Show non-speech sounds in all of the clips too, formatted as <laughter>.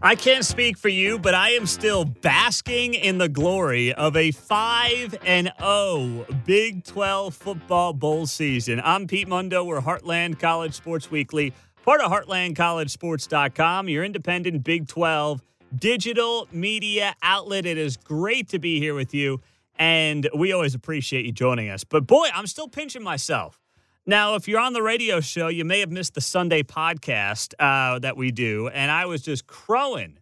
I can't speak for you, but I am still basking in the glory of a 5 and 0 Big 12 football bowl season. I'm Pete Mundo. We're Heartland College Sports Weekly, part of heartlandcollegesports.com, your independent Big 12 digital media outlet. It is great to be here with you, and we always appreciate you joining us. But boy, I'm still pinching myself. Now, if you're on the radio show, you may have missed the Sunday podcast uh, that we do, and I was just crowing,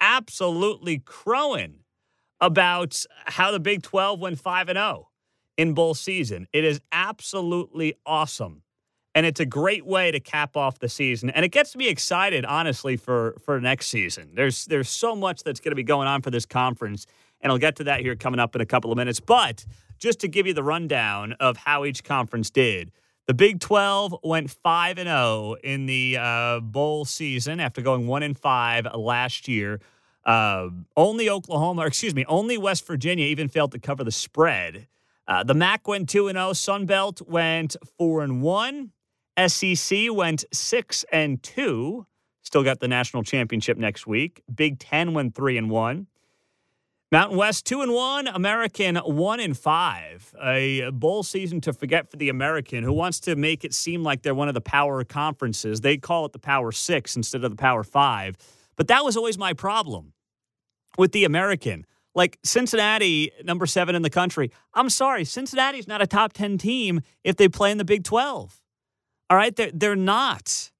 absolutely crowing about how the Big 12 went 5 and 0 in bowl season. It is absolutely awesome. And it's a great way to cap off the season. And it gets me excited, honestly, for, for next season. There's there's so much that's going to be going on for this conference. And I'll get to that here coming up in a couple of minutes. But just to give you the rundown of how each conference did. The Big 12 went 5 and 0 in the uh, bowl season after going 1 and 5 last year. Uh, only Oklahoma, or excuse me, only West Virginia even failed to cover the spread. Uh, the MAC went 2 and 0. Sun Belt went 4 and 1. SEC went 6 and 2. Still got the national championship next week. Big 10 went 3 and 1. Mountain West two and one, American one and five. A bowl season to forget for the American, who wants to make it seem like they're one of the power conferences. They call it the Power Six instead of the Power Five. But that was always my problem with the American. Like Cincinnati, number seven in the country. I'm sorry, Cincinnati's not a top 10 team if they play in the Big 12. All right, they're, they're not.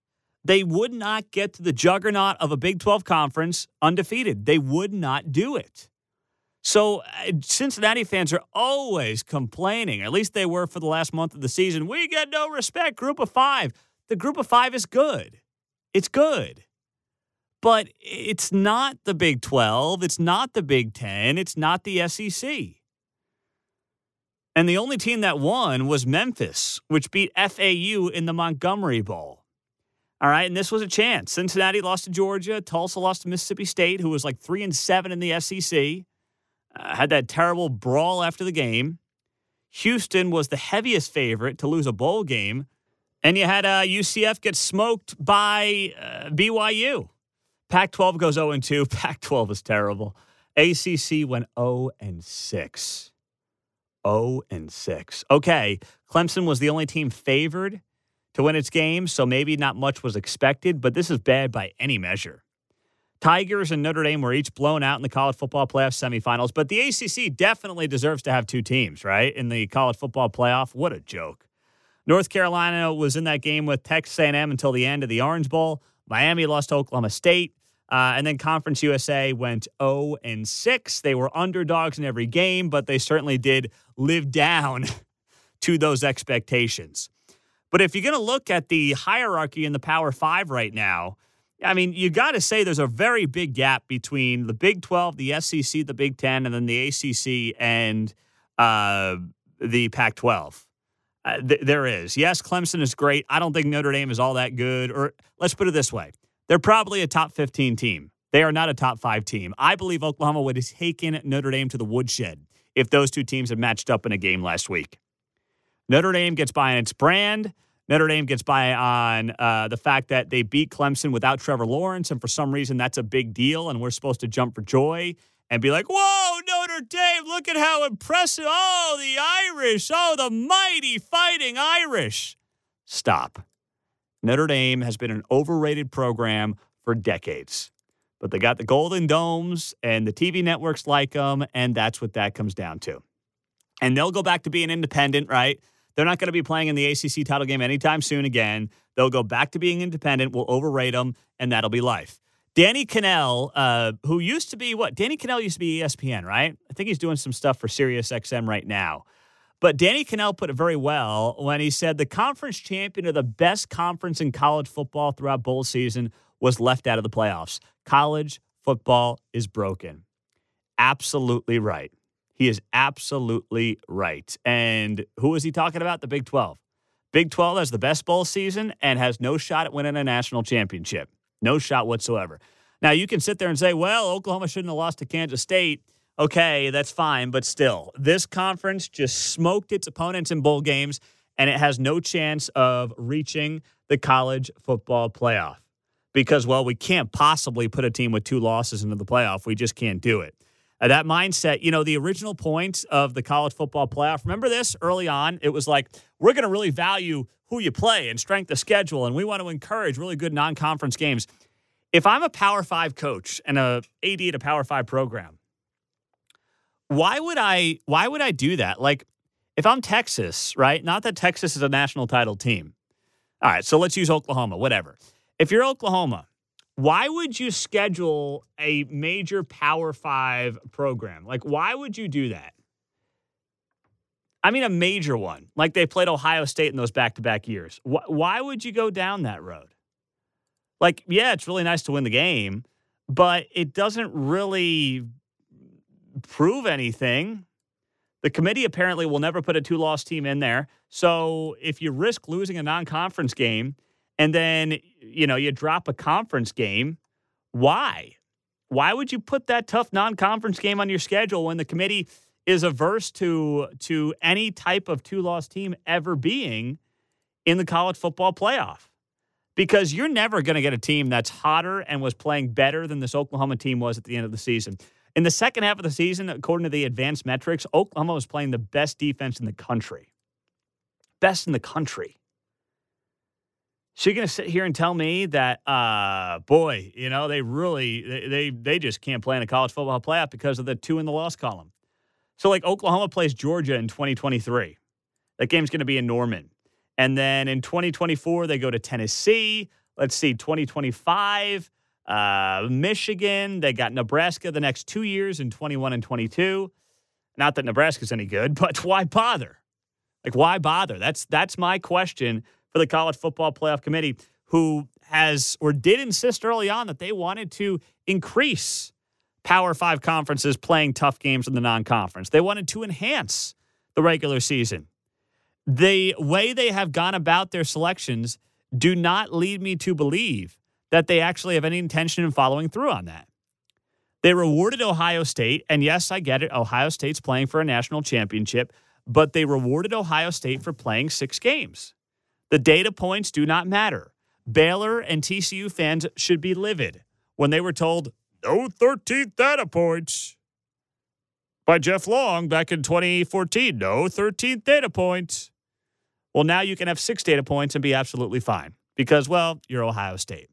They would not get to the juggernaut of a Big 12 conference undefeated. They would not do it. So uh, Cincinnati fans are always complaining. At least they were for the last month of the season. We get no respect. Group of five. The group of five is good. It's good. But it's not the Big 12. It's not the Big 10. It's not the SEC. And the only team that won was Memphis, which beat FAU in the Montgomery Bowl. All right, and this was a chance. Cincinnati lost to Georgia. Tulsa lost to Mississippi State, who was like three and seven in the SEC uh, had that terrible brawl after the game. Houston was the heaviest favorite to lose a bowl game. And you had uh, UCF get smoked by uh, BYU. Pac 12 goes 0 2. <laughs> Pac 12 is terrible. ACC went 0 and 6. 0 and 6. Okay, Clemson was the only team favored to win its game, so maybe not much was expected, but this is bad by any measure. Tigers and Notre Dame were each blown out in the college football playoff semifinals, but the ACC definitely deserves to have two teams, right? In the college football playoff. What a joke. North Carolina was in that game with Texas A&M until the end of the Orange Bowl. Miami lost to Oklahoma State. Uh, and then Conference USA went 0 and 6. They were underdogs in every game, but they certainly did live down <laughs> to those expectations. But if you're going to look at the hierarchy in the Power Five right now, I mean, you got to say there's a very big gap between the Big 12, the SEC, the Big 10, and then the ACC and uh, the Pac 12. Uh, th- there is. Yes, Clemson is great. I don't think Notre Dame is all that good. Or let's put it this way they're probably a top 15 team. They are not a top five team. I believe Oklahoma would have taken Notre Dame to the woodshed if those two teams had matched up in a game last week. Notre Dame gets by on its brand. Notre Dame gets by on uh, the fact that they beat Clemson without Trevor Lawrence, and for some reason that's a big deal, and we're supposed to jump for joy and be like, "Whoa, Notre Dame! Look at how impressive! Oh, the Irish! Oh, the mighty fighting Irish!" Stop. Notre Dame has been an overrated program for decades, but they got the Golden Domes, and the TV networks like them, and that's what that comes down to. And they'll go back to being independent, right? They're not going to be playing in the ACC title game anytime soon again. They'll go back to being independent. We'll overrate them, and that'll be life. Danny Kanell, uh, who used to be what? Danny Kanell used to be ESPN, right? I think he's doing some stuff for Sirius XM right now. But Danny Kanell put it very well when he said the conference champion of the best conference in college football throughout bowl season was left out of the playoffs. College football is broken. Absolutely right. He is absolutely right. And who is he talking about? The Big 12. Big 12 has the best bowl season and has no shot at winning a national championship. No shot whatsoever. Now, you can sit there and say, well, Oklahoma shouldn't have lost to Kansas State. Okay, that's fine. But still, this conference just smoked its opponents in bowl games, and it has no chance of reaching the college football playoff. because, well, we can't possibly put a team with two losses into the playoff. We just can't do it. Uh, that mindset, you know, the original point of the college football playoff, remember this early on? It was like, we're going to really value who you play and strength of schedule, and we want to encourage really good non conference games. If I'm a Power Five coach and a AD at a Power Five program, why would I why would I do that? Like if I'm Texas, right? Not that Texas is a national title team. All right, so let's use Oklahoma, whatever. If you're Oklahoma, why would you schedule a major Power Five program? Like, why would you do that? I mean, a major one, like they played Ohio State in those back to back years. Why would you go down that road? Like, yeah, it's really nice to win the game, but it doesn't really prove anything. The committee apparently will never put a two loss team in there. So if you risk losing a non conference game and then, you know, you drop a conference game, why? Why would you put that tough non conference game on your schedule when the committee is averse to, to any type of two loss team ever being in the college football playoff? Because you're never going to get a team that's hotter and was playing better than this Oklahoma team was at the end of the season. In the second half of the season, according to the advanced metrics, Oklahoma was playing the best defense in the country. Best in the country. Going to sit here and tell me that, uh, boy, you know, they really, they, they, they just can't play in a college football playoff because of the two in the loss column. So, like, Oklahoma plays Georgia in 2023. That game's to be in Norman. And then in 2024, they go to Tennessee. Let's see, 2025, uh, Michigan. They got Nebraska the next two years in 21 and 22. Not that Nebraska's any good, <laughs> but why bother? Like, why bother? That's that's my question for the College Football Playoff Committee, who has or did insist early on that they wanted to increase Power Five conferences playing tough games in the non conference. They wanted to enhance the regular season. The way they have gone about their selections do not lead me to believe that they actually have any intention in following through on that. They rewarded Ohio State, and yes, I get it. Ohio State's playing for a national championship, but they rewarded Ohio State for playing six games. The data points do not matter. Baylor and TCU fans should be livid when they were told no 13th data points by Jeff Long back in 2014. No 13th data points. Well, now you can have six data points and be absolutely fine because, well, you're Ohio State.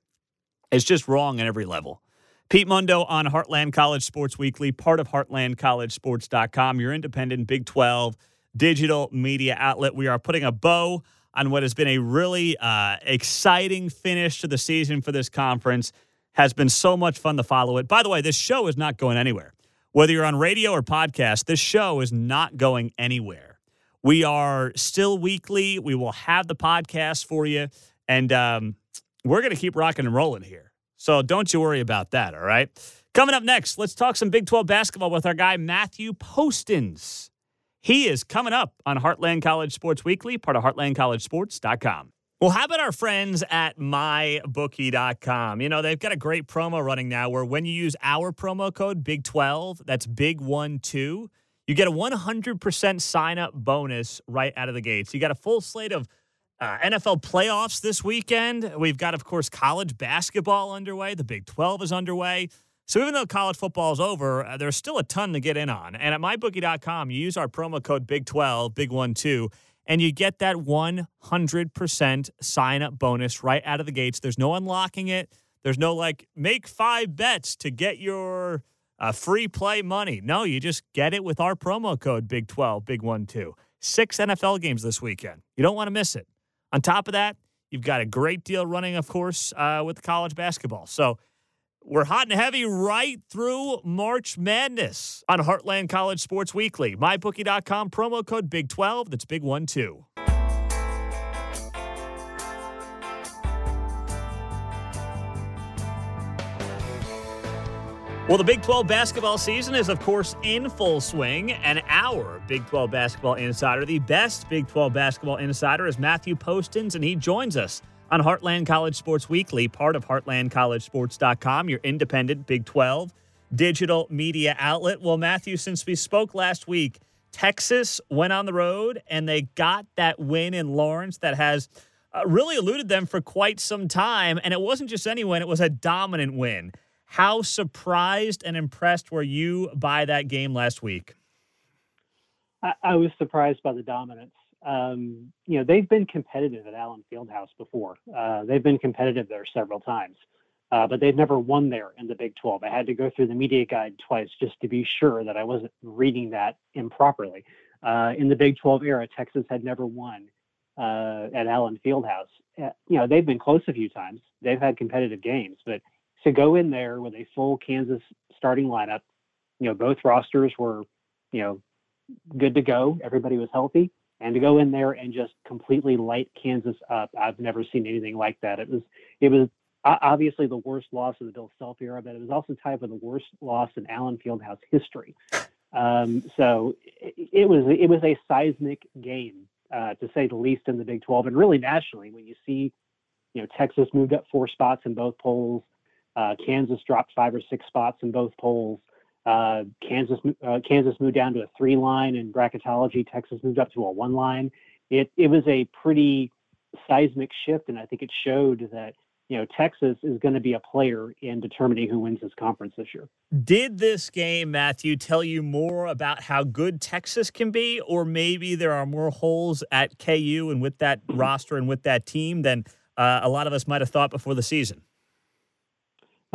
It's just wrong at every level. Pete Mundo on Heartland College Sports Weekly, part of heartlandcollegesports.com, your independent Big 12 digital media outlet. We are putting a bow on what has been a really uh, exciting finish to the season for this conference. Has been so much fun to follow it. By the way, this show is not going anywhere. Whether you're on radio or podcast, this show is not going anywhere. We are still weekly. We will have the podcast for you. And um, we're going to keep rocking and rolling here. So don't you worry about that, all right? Coming up next, let's talk some Big 12 basketball with our guy, Matthew Postins. He is coming up on Heartland College Sports Weekly, part of heartlandcollegesports.com. Well, how about our friends at mybookie.com? You know, they've got a great promo running now where when you use our promo code Big12, that's Big12, you get a 100% sign up bonus right out of the gates. You got a full slate of uh, NFL playoffs this weekend. We've got, of course, college basketball underway. The Big 12 is underway. So even though college football is over, uh, there's still a ton to get in on. And at mybookie.com, you use our promo code Big12, Big One Two, and you get that 100% sign up bonus right out of the gates. There's no unlocking it. There's no like make five bets to get your uh, free play money. No, you just get it with our promo code Big 12, Big One Two. Six NFL games this weekend. You don't want to miss it. On top of that, you've got a great deal running, of course, uh, with college basketball. So we're hot and heavy right through March Madness on Heartland College Sports Weekly. MyBookie.com promo code Big 12. That's Big One, 2. Well, the Big 12 basketball season is, of course, in full swing, and our Big 12 basketball insider, the best Big 12 basketball insider, is Matthew Postins, and he joins us on Heartland College Sports Weekly, part of heartlandcollegesports.com, your independent Big 12 digital media outlet. Well, Matthew, since we spoke last week, Texas went on the road and they got that win in Lawrence that has uh, really eluded them for quite some time. And it wasn't just any win, it was a dominant win. How surprised and impressed were you by that game last week? I, I was surprised by the dominance. Um, you know, they've been competitive at Allen Fieldhouse before. Uh, they've been competitive there several times, uh, but they've never won there in the Big 12. I had to go through the media guide twice just to be sure that I wasn't reading that improperly. Uh, in the Big 12 era, Texas had never won uh, at Allen Fieldhouse. Uh, you know, they've been close a few times. They've had competitive games, but to go in there with a full Kansas starting lineup, you know, both rosters were, you know, good to go. Everybody was healthy. And to go in there and just completely light Kansas up, I've never seen anything like that. It was, it was obviously the worst loss of the Bill Self era, but it was also tied for the worst loss in Allen Fieldhouse history. Um, so it, it, was, it was a seismic game, uh, to say the least, in the Big 12 and really nationally. When you see, you know, Texas moved up four spots in both polls, uh, Kansas dropped five or six spots in both polls. Uh, Kansas uh, Kansas moved down to a three line in bracketology. Texas moved up to a one line. It it was a pretty seismic shift, and I think it showed that you know Texas is going to be a player in determining who wins this conference this year. Did this game, Matthew, tell you more about how good Texas can be, or maybe there are more holes at KU and with that roster and with that team than uh, a lot of us might have thought before the season?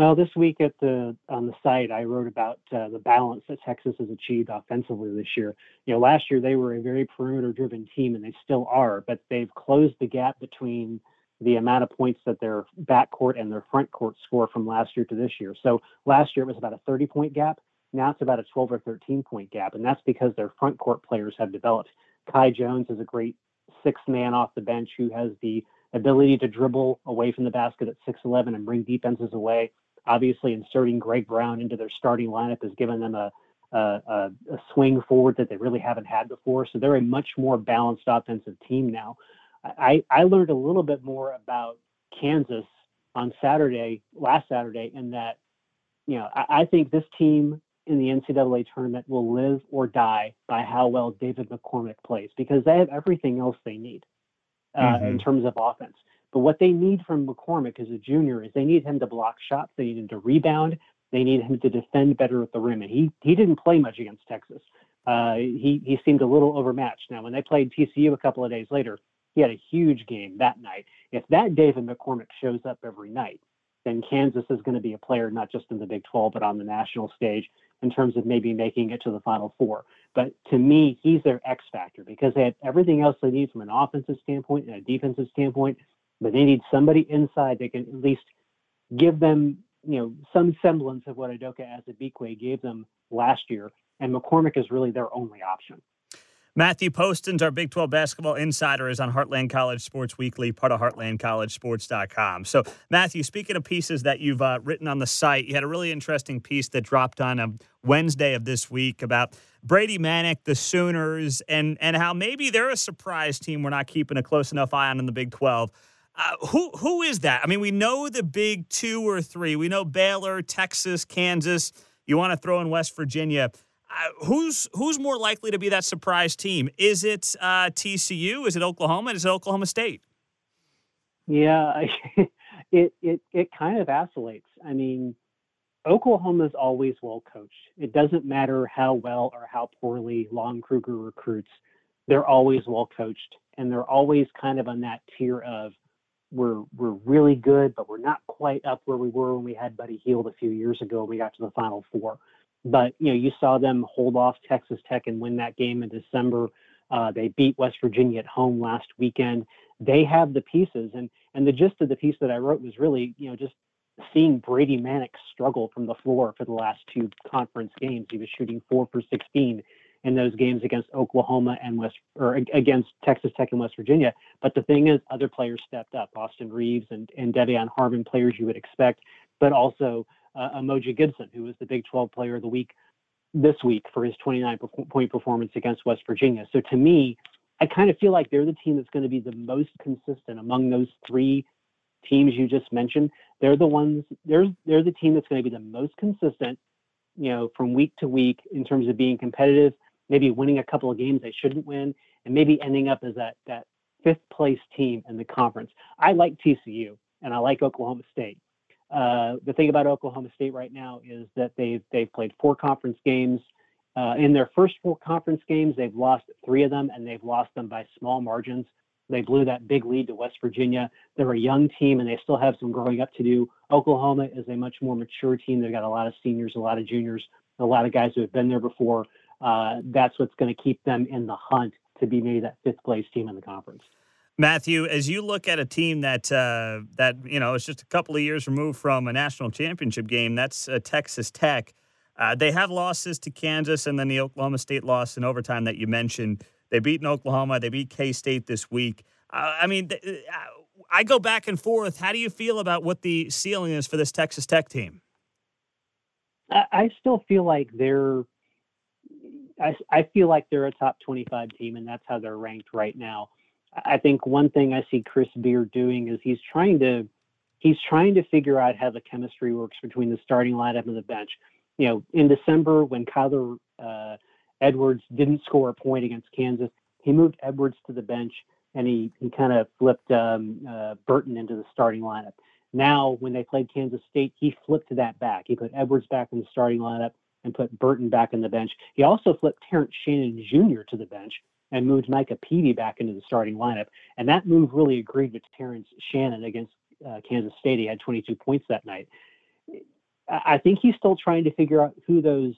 Well, this week at the on the site, I wrote about uh, the balance that Texas has achieved offensively this year. You know, last year they were a very perimeter-driven team, and they still are, but they've closed the gap between the amount of points that their backcourt and their front court score from last year to this year. So last year it was about a 30-point gap. Now it's about a 12 or 13-point gap, and that's because their front court players have developed. Kai Jones is a great sixth man off the bench who has the ability to dribble away from the basket at 6'11 and bring defenses away. Obviously, inserting Greg Brown into their starting lineup has given them a, a, a, swing forward that they really haven't had before. So they're a much more balanced offensive team now. I, I learned a little bit more about Kansas on Saturday, last Saturday, in that, you know, I, I think this team in the NCAA tournament will live or die by how well David McCormack plays because they have everything else they need uh, mm-hmm. in terms of offense. But what they need from McCormack as a junior is they need him to block shots, they need him to rebound, they need him to defend better at the rim. And he he didn't play much against Texas. Uh, he he seemed a little overmatched. Now when they played TCU a couple of days later, he had a huge game that night. If that David McCormack shows up every night, then Kansas is going to be a player not just in the Big 12 but on the national stage in terms of maybe making it to the Final Four. But to me, he's their X factor because they have everything else they need from an offensive standpoint and a defensive standpoint but they need somebody inside that can at least give them, you know, some semblance of what Udoka Azubuike gave them last year. And McCormack is really their only option. Matthew Postins, our Big 12 basketball insider, is on Heartland College Sports Weekly, part of heartlandcollegesports.com. So, Matthew, speaking of pieces that you've uh, written on the site, you had a really interesting piece that dropped on a Wednesday of this week about Brady Manek, the Sooners, and, and how maybe they're a surprise team we're not keeping a close enough eye on in the Big 12. Uh, who who is that? I mean, we know the big two or three. We know Baylor, Texas, Kansas. You want to throw in West Virginia. Uh, who's who's more likely to be that surprise team? Is it uh, TCU? Is it Oklahoma? Is it Oklahoma State? Yeah, <laughs> it it it kind of oscillates. I mean, Oklahoma is always well coached. It doesn't matter how well or how poorly Lon Kruger recruits; they're always well coached, and they're always kind of on that tier of we're we're really good, but we're not quite up where we were when we had Buddy Hield a few years ago. We got to the Final Four, but you know you saw them hold off Texas Tech and win that game in December. Uh, they beat West Virginia at home last weekend. They have the pieces, and and the gist of the piece that I wrote was really you know just seeing Brady Manek struggle from the floor for the last two conference games. He was shooting four for 16 in those games against Oklahoma and West or against Texas Tech and West Virginia. But the thing is, other players stepped up. Austin Reaves and, and De'Vion Harmon, players you would expect, but also uh, Umoja Gibson, who was the Big 12 Player of the Week this week for his 29 point performance against West Virginia. So to me, I kind of feel like they're the team that's going to be the most consistent among those three teams you just mentioned. They're the ones. They're they're the team that's going to be the most consistent, you know, from week to week in terms of being competitive maybe winning a couple of games they shouldn't win, and maybe ending up as that that fifth place team in the conference. I like TCU and I like Oklahoma State. Uh, the thing about Oklahoma State right now is that they've they've played four conference games. Uh, in their first four conference games, they've lost three of them, and they've lost them by small margins. They blew that big lead to West Virginia. They're a young team, and they still have some growing up to do. Oklahoma is a much more mature team. They've got a lot of seniors, a lot of juniors, a lot of guys who have been there before. Uh, that's what's going to keep them in the hunt to be maybe that fifth place team in the conference. Matthew, as you look at a team that uh, that you know is just a couple of years removed from a national championship game, that's uh, Texas Tech. Uh, they have losses to Kansas and then the Oklahoma State loss in overtime that you mentioned. They beat Oklahoma. They beat K State this week. Uh, I mean, th- uh, I go back and forth. How do you feel about what the ceiling is for this Texas Tech team? I, I still feel like they're. I, I feel like they're a top 25 team, and that's how they're ranked right now. I think one thing I see Chris Beard doing is he's trying to he's trying to figure out how the chemistry works between the starting lineup and the bench. You know, in December when Kyler uh, Edwards didn't score a point against Kansas, he moved Edwards to the bench and he he kind of flipped um, uh, Burton into the starting lineup. Now, when they played Kansas State, he flipped that back. He put Edwards back in the starting lineup and put Burton back in the bench. He also flipped Terrence Shannon Jr. to the bench and moved Micah Peavy back into the starting lineup. And that move really agreed with Terrence Shannon against uh, Kansas State. He had 22 points that night. I think he's still trying to figure out who those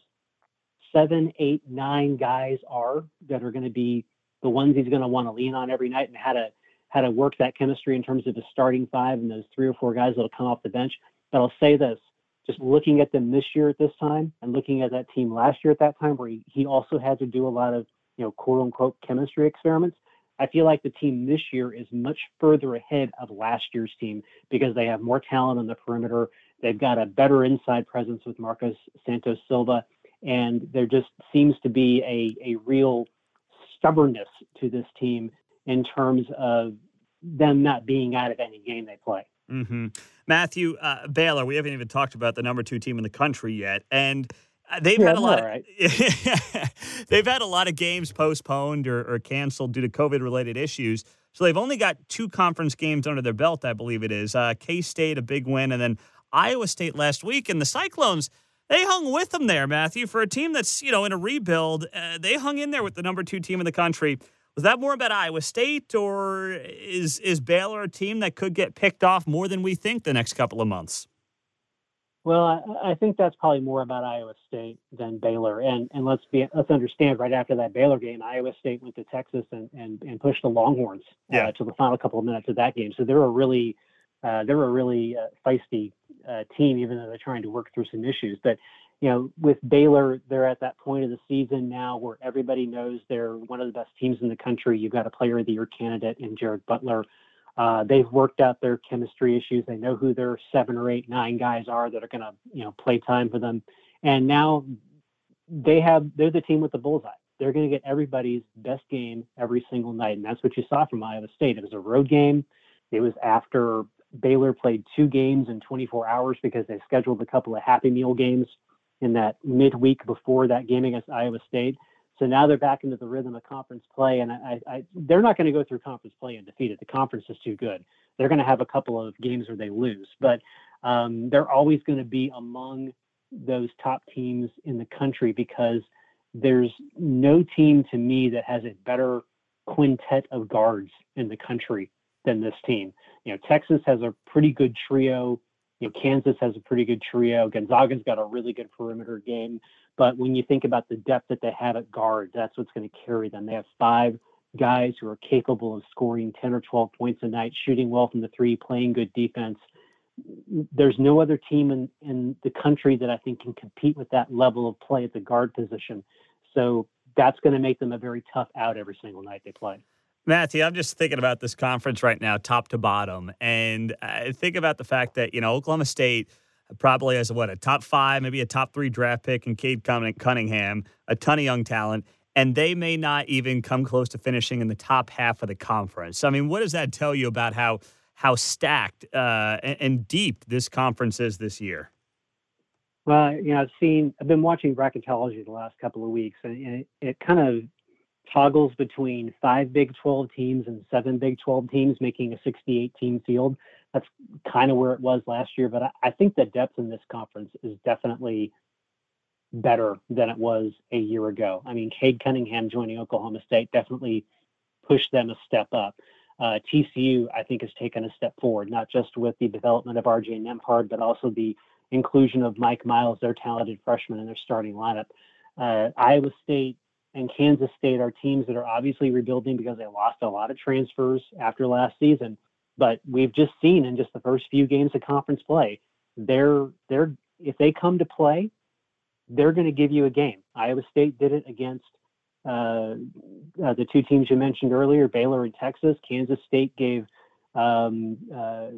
seven, eight, nine guys are that are going to be the ones he's going to want to lean on every night and how to how to work that chemistry in terms of the starting five and those three or four guys that'll come off the bench. But I'll say this, just looking at them this year at this time and looking at that team last year at that time where he, he also had to do a lot of you know, quote unquote chemistry experiments. I feel like the team this year is much further ahead of last year's team because they have more talent on the perimeter. They've got a better inside presence with Marcus Santos Silva, and there just seems to be a, a real stubbornness to this team in terms of them not being out of any game they play. Mm-hmm. Matthew uh, Baylor, we haven't even talked about the number two team in the country yet, and uh, they've yeah, had a lot. Of, right. <laughs> they've had a lot of games postponed or, or canceled due to COVID-related issues. So they've only got two conference games under their belt, I believe it is. Uh, K State a big win, and then Iowa State last week. And the Cyclones they hung with them there, Matthew, for a team that's you know in a rebuild. Uh, they hung in there with the number two team in the country. Was that more about Iowa State, or is is Baylor a team that could get picked off more than we think the next couple of months? Well, I, I, think that's probably more about Iowa State than Baylor. And and let's be let's understand right after that Baylor game, Iowa State went to Texas and and, and pushed the Longhorns uh, to the final couple of minutes of that game. So they're a really uh, they're a really uh, feisty uh, team, even though they're trying to work through some issues. But you know, with Baylor, they're at that point of the season now where everybody knows they're one of the best teams in the country. You've got a Player of the Year candidate in Jared Butler. Uh, they've worked out their chemistry issues. They know who their seven or eight, nine guys are that are going to, you know, play time for them. And now they have, they're the team with the bullseye. They're going to get everybody's best game every single night. And that's what you saw from Iowa State. It was a road game. It was after Baylor played two games in 24 hours because they scheduled a couple of Happy Meal games in that midweek before that game against Iowa State. So now they're back into the rhythm of conference play, and I, I, they're not going to go through conference play undefeated. The conference is too good. They're going to have a couple of games where they lose, but um, they're always going to be among those top teams in the country because there's no team to me that has a better quintet of guards in the country than this team. You know, Texas has a pretty good trio. You know, Kansas has a pretty good trio. Gonzaga's got a really good perimeter game. But when you think about the depth that they have at guard, that's what's going to carry them. They have five guys who are capable of scoring 10 or 12 points a night, shooting well from the three, playing good defense. There's no other team in, in the country that I think can compete with that level of play at the guard position. So that's going to make them a very tough out every single night they play. Matthew, I'm just thinking about this conference right now, top to bottom, and I think about the fact that you know Oklahoma State probably has what a top five, maybe a top three draft pick in Cade Cunningham, a ton of young talent, and they may not even come close to finishing in the top half of the conference. I mean, what does that tell you about how how stacked uh, and, and, deep this conference is this year? Well, you know, I've seen, I've been watching bracketology the last couple of weeks, and it, it kind of toggles between five Big 12 teams and seven Big 12 teams, making a 68 team field. That's kind of where it was last year, but I, I think the depth in this conference is definitely better than it was a year ago. I mean, Cade Cunningham joining Oklahoma State definitely pushed them a step up. Uh, TCU, I think, has taken a step forward, not just with the development of RJ Nembhard, but also the inclusion of Mike Miles, their talented freshman, in their starting lineup. Uh, Iowa State and Kansas State are teams that are obviously rebuilding because they lost a lot of transfers after last season. But we've just seen in just the first few games of conference play, they're they're if they come to play, they're going to give you a game. Iowa State did it against uh, uh, the two teams you mentioned earlier, Baylor and Texas. Kansas State gave um, uh,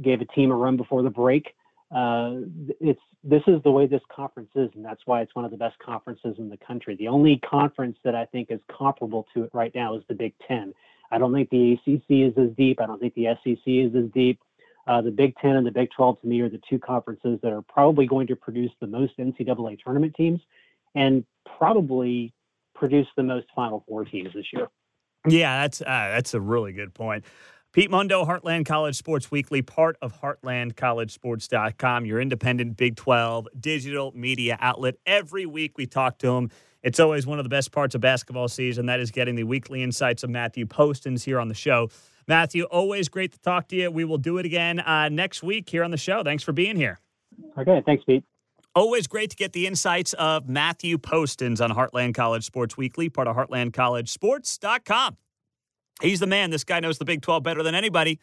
gave a team a run before the break. Uh, it's this is the way this conference is, and that's why it's one of the best conferences in the country. The only conference that I think is comparable to it right now is the Big Ten. I don't think the ACC is as deep. I don't think the SEC is as deep. Uh, the Big Ten and the Big 12 to me are the two conferences that are probably going to produce the most NCAA tournament teams and probably produce the most Final Four teams this year. Yeah, that's uh, that's a really good point. Pete Mundo, Heartland College Sports Weekly, part of HeartlandCollegeSports.com, your independent Big 12 digital media outlet. Every week we talk to him. It's always one of the best parts of basketball season. That is getting the weekly insights of Matthew Postins here on the show. Matthew, always great to talk to you. We will do it again uh, next week here on the show. Thanks for being here. Okay, thanks, Pete. Always great to get the insights of Matthew Postins on Heartland College Sports Weekly, part of HeartlandCollegeSports.com. He's the man. This guy knows the Big 12 better than anybody.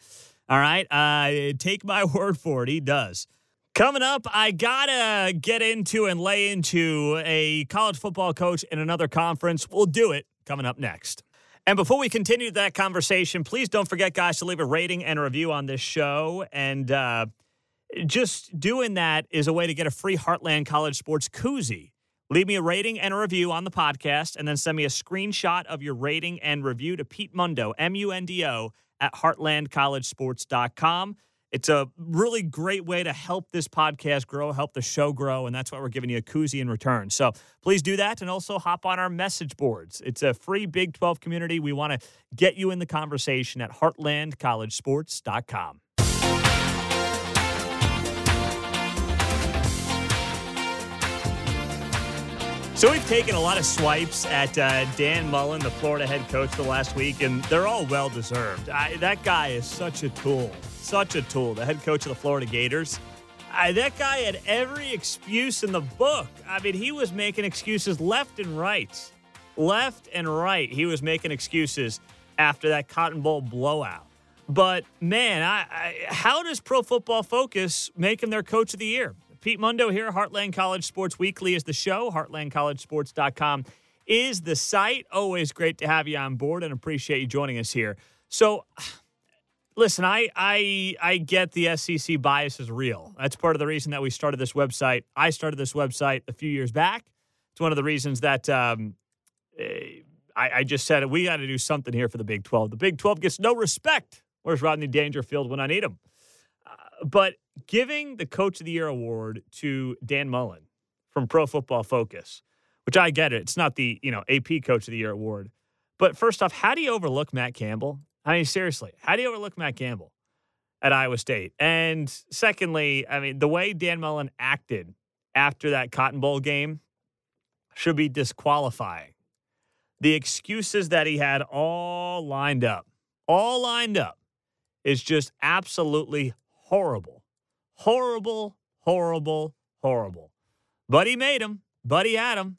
All right. Uh, take my <laughs> word for it. He does. Coming up, I got to get into and lay into a college football coach in another conference. We'll do it coming up next. And before we continue that conversation, please don't forget, guys, to leave a rating and a review on this show. And uh, just doing that is a way to get a free Heartland College Sports koozie. Leave me a rating and a review on the podcast, and then send me a screenshot of your rating and review to Pete Mundo, M U N D O, at heartlandcollegesports.com. It's a really great way to help this podcast grow, help the show grow, and that's why we're giving you a koozie in return. So please do that and also hop on our message boards. It's a free Big 12 community. We want to get you in the conversation at heartlandcollegesports.com. So we've taken a lot of swipes at uh, Dan Mullen, the Florida head coach, the last week, and they're all well deserved. I, that guy is such a tool, such a tool. The head coach of the Florida Gators. I, that guy had every excuse in the book. I mean, he was making excuses left and right, left and right. He was making excuses after that Cotton Bowl blowout. But man, I, I, how does Pro Football Focus make him their coach of the year? Pete Mundo here. Heartland College Sports Weekly is the show. HeartlandCollegeSports.com is the site. Always great to have you on board and appreciate you joining us here. So, <sighs> listen, I I I get the SEC bias is real. That's part of the reason that we started this website. I started this website a few years back. It's one of the reasons that um, eh, I, I just said we got to do something here for the Big 12. The Big 12 gets no respect. Where's Rodney Dangerfield when I need him? Uh, but giving the Coach of the Year award to Dan Mullen from Pro Football Focus, which I get it. It's not the, you know, AP Coach of the Year award. But first off, how do you overlook Matt Campbell? I mean, seriously, how do you overlook Matt Campbell at Iowa State? And secondly, I mean, the way Dan Mullen acted after that Cotton Bowl game should be disqualifying. The excuses that he had all lined up, all lined up, is just absolutely horrible. Horrible, horrible, horrible. But he made him. But he had him.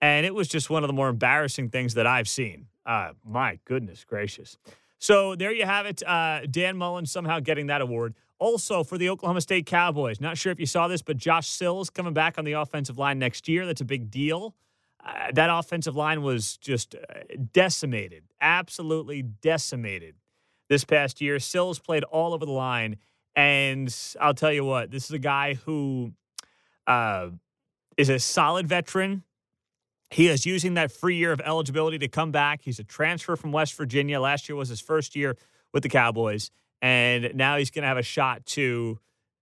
And it was just one of the more embarrassing things that I've seen. Uh, my goodness gracious. So there you have it. Uh, Dan Mullen somehow getting that award. Also for the Oklahoma State Cowboys. Not sure if you saw this, but Josh Sills coming back on the offensive line next year. That's a big deal. Uh, that offensive line was just uh, decimated, absolutely decimated this past year. Sills played all over the line. And I'll tell you what, this is a guy who uh, is a solid veteran. He is using that free year of eligibility to come back. He's a transfer from West Virginia. Last year was his first year with the Cowboys. And now he's going to have a shot to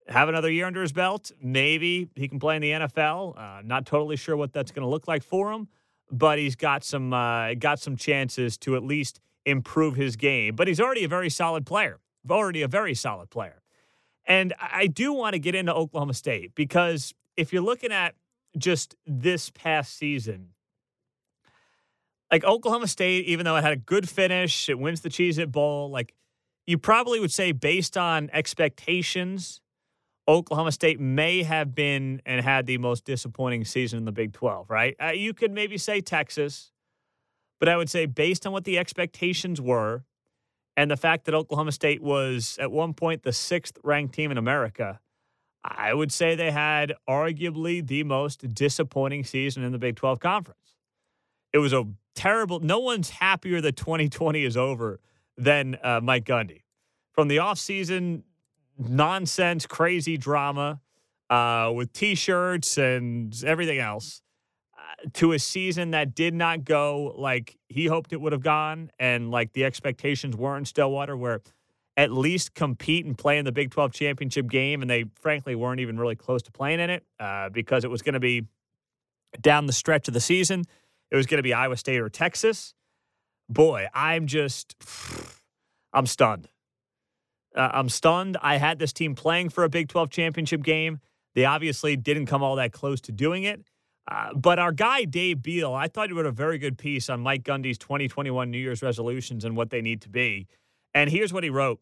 have another year under his belt. Maybe he can play in the NFL. Uh, not totally sure what that's going to look like for him. but he's got some uh, got some chances to at least improve his game. But he's already a very solid player. Already a very solid player. And I do want to get into Oklahoma State because if you're looking at just this past season, like Oklahoma State, even though it had a good finish, it wins the Cheez It Bowl, like you probably would say based on expectations, Oklahoma State may have been and had the most disappointing season in the Big 12, right? Uh, you could maybe say Texas, but I would say based on what the expectations were and the fact that Oklahoma State was at one point the sixth ranked team in America, I would say they had arguably the most disappointing season in the Big 12 conference. It was a terrible, no one's happier that 2020 is over than uh, Mike Gundy. From the offseason nonsense, crazy drama uh, with t shirts and everything else to a season that did not go like he hoped it would have gone and like the expectations were in Stillwater, where at least compete and play in the Big 12 championship game. And they frankly weren't even really close to playing in it uh, because it was going to be down the stretch of the season. It was going to be Iowa State or Texas. Boy, I'm just, <sighs> I'm stunned. Uh, I'm stunned. I had this team playing for a Big 12 championship game. They obviously didn't come all that close to doing it. Uh, but our guy, Dave Beal, I thought he wrote a very good piece on Mike Gundy's 2021 New Year's resolutions and what they need to be. And here's what he wrote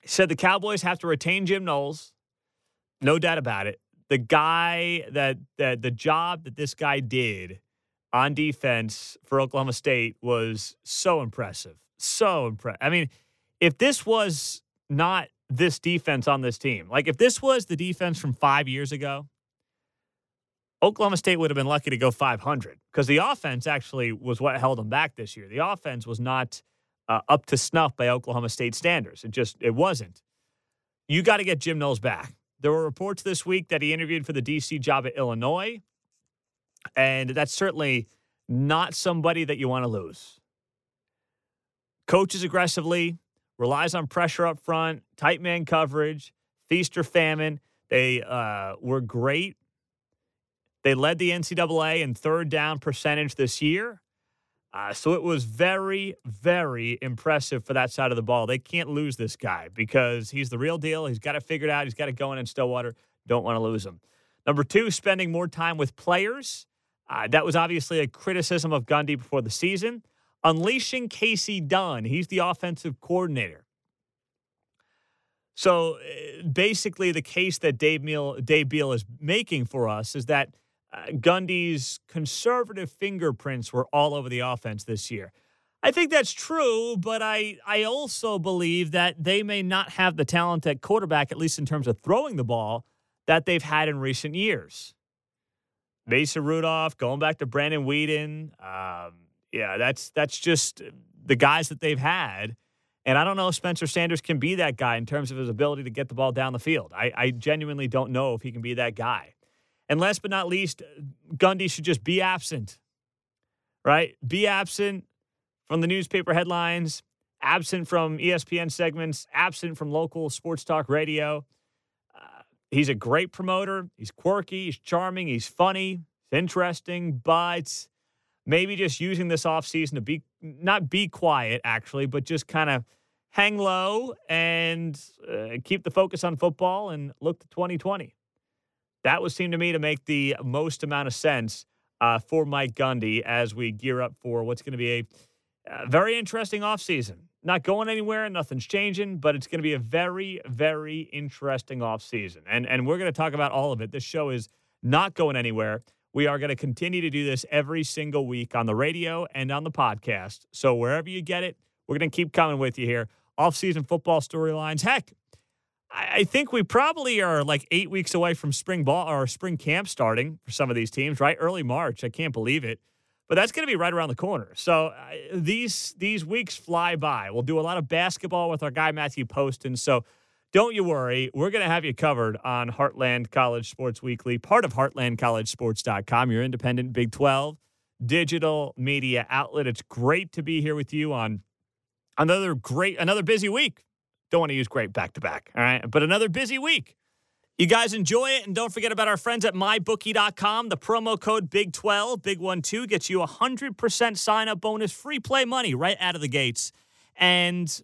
He said the Cowboys have to retain Jim Knowles. No doubt about it. The guy that, that the job that this guy did on defense for Oklahoma State was so impressive. So impressive. I mean, if this was not this defense on this team, like if this was the defense from five years ago, Oklahoma State would have been lucky to go 500 because the offense actually was what held them back this year. The offense was not uh, up to snuff by Oklahoma State standards. It just it wasn't. You got to get Jim Knowles back. There were reports this week that he interviewed for the DC job at Illinois, and that's certainly not somebody that you want to lose. Coaches aggressively, relies on pressure up front, tight man coverage, feast or famine. They uh, were great. They led the NCAA in third down percentage this year. Uh, so it was very, very impressive for that side of the ball. They can't lose this guy because he's the real deal. He's got it figured out. He's got it going in Stillwater. Don't want to lose him. Number two, spending more time with players. Uh, that was obviously a criticism of Gundy before the season unleashing Kasey Dunn. He's the offensive coordinator. So uh, basically, the case that Dave, Meal, Dave Beal is making for us is that uh, Gundy's conservative fingerprints were all over the offense this year. I think that's true, but I, I also believe that they may not have the talent at quarterback, at least in terms of throwing the ball, that they've had in recent years. Mason Rudolph, going back to Brandon Weeden, um, yeah, that's that's just the guys that they've had. And I don't know if Spencer Sanders can be that guy in terms of his ability to get the ball down the field. I, I genuinely don't know if he can be that guy. And last but not least, Gundy should just be absent, right? Be absent from the newspaper headlines, absent from ESPN segments, absent from local sports talk radio. Uh, he's a great promoter. He's quirky, he's charming, he's funny, he's interesting, but maybe just using this offseason to be not be quiet actually but just kind of hang low and uh, keep the focus on football and look to 2020 that would seem to me to make the most amount of sense uh, for mike gundy as we gear up for what's going to be a, a very interesting offseason not going anywhere nothing's changing but it's going to be a very very interesting offseason and and we're going to talk about all of it this show is not going anywhere we are going to continue to do this every single week on the radio and on the podcast. So wherever you get it, we're going to keep coming with you here. Off-season football storylines. Heck, I think we probably are like eight weeks away from spring ball or spring camp starting for some of these teams. Right, early March. I can't believe it, but that's going to be right around the corner. So uh, these these weeks fly by. We'll do a lot of basketball with our guy Matthew Postins. So don't you worry. We're going to have you covered on Heartland College Sports Weekly, part of heartlandcollegesports.com, your independent Big 12 digital media outlet. It's great to be here with you on another great, another busy week. Don't want to use great back to back, all right? But another busy week You guys enjoy it, and don't forget about our friends at mybookie.com. The promo code Big12, Big One Two, gets you a hundred percent sign up bonus, free play money right out of the gates, and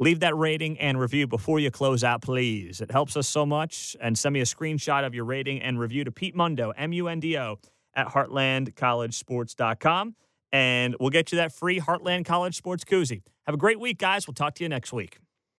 leave that rating and review before you close out, please. It helps us so much. And send me a screenshot of your rating and review to Pete Mundo, M U N D O, at heartlandcollegesports.com, and we'll get you that free Heartland College Sports koozie. Have a great week, guys. We'll talk to you next week.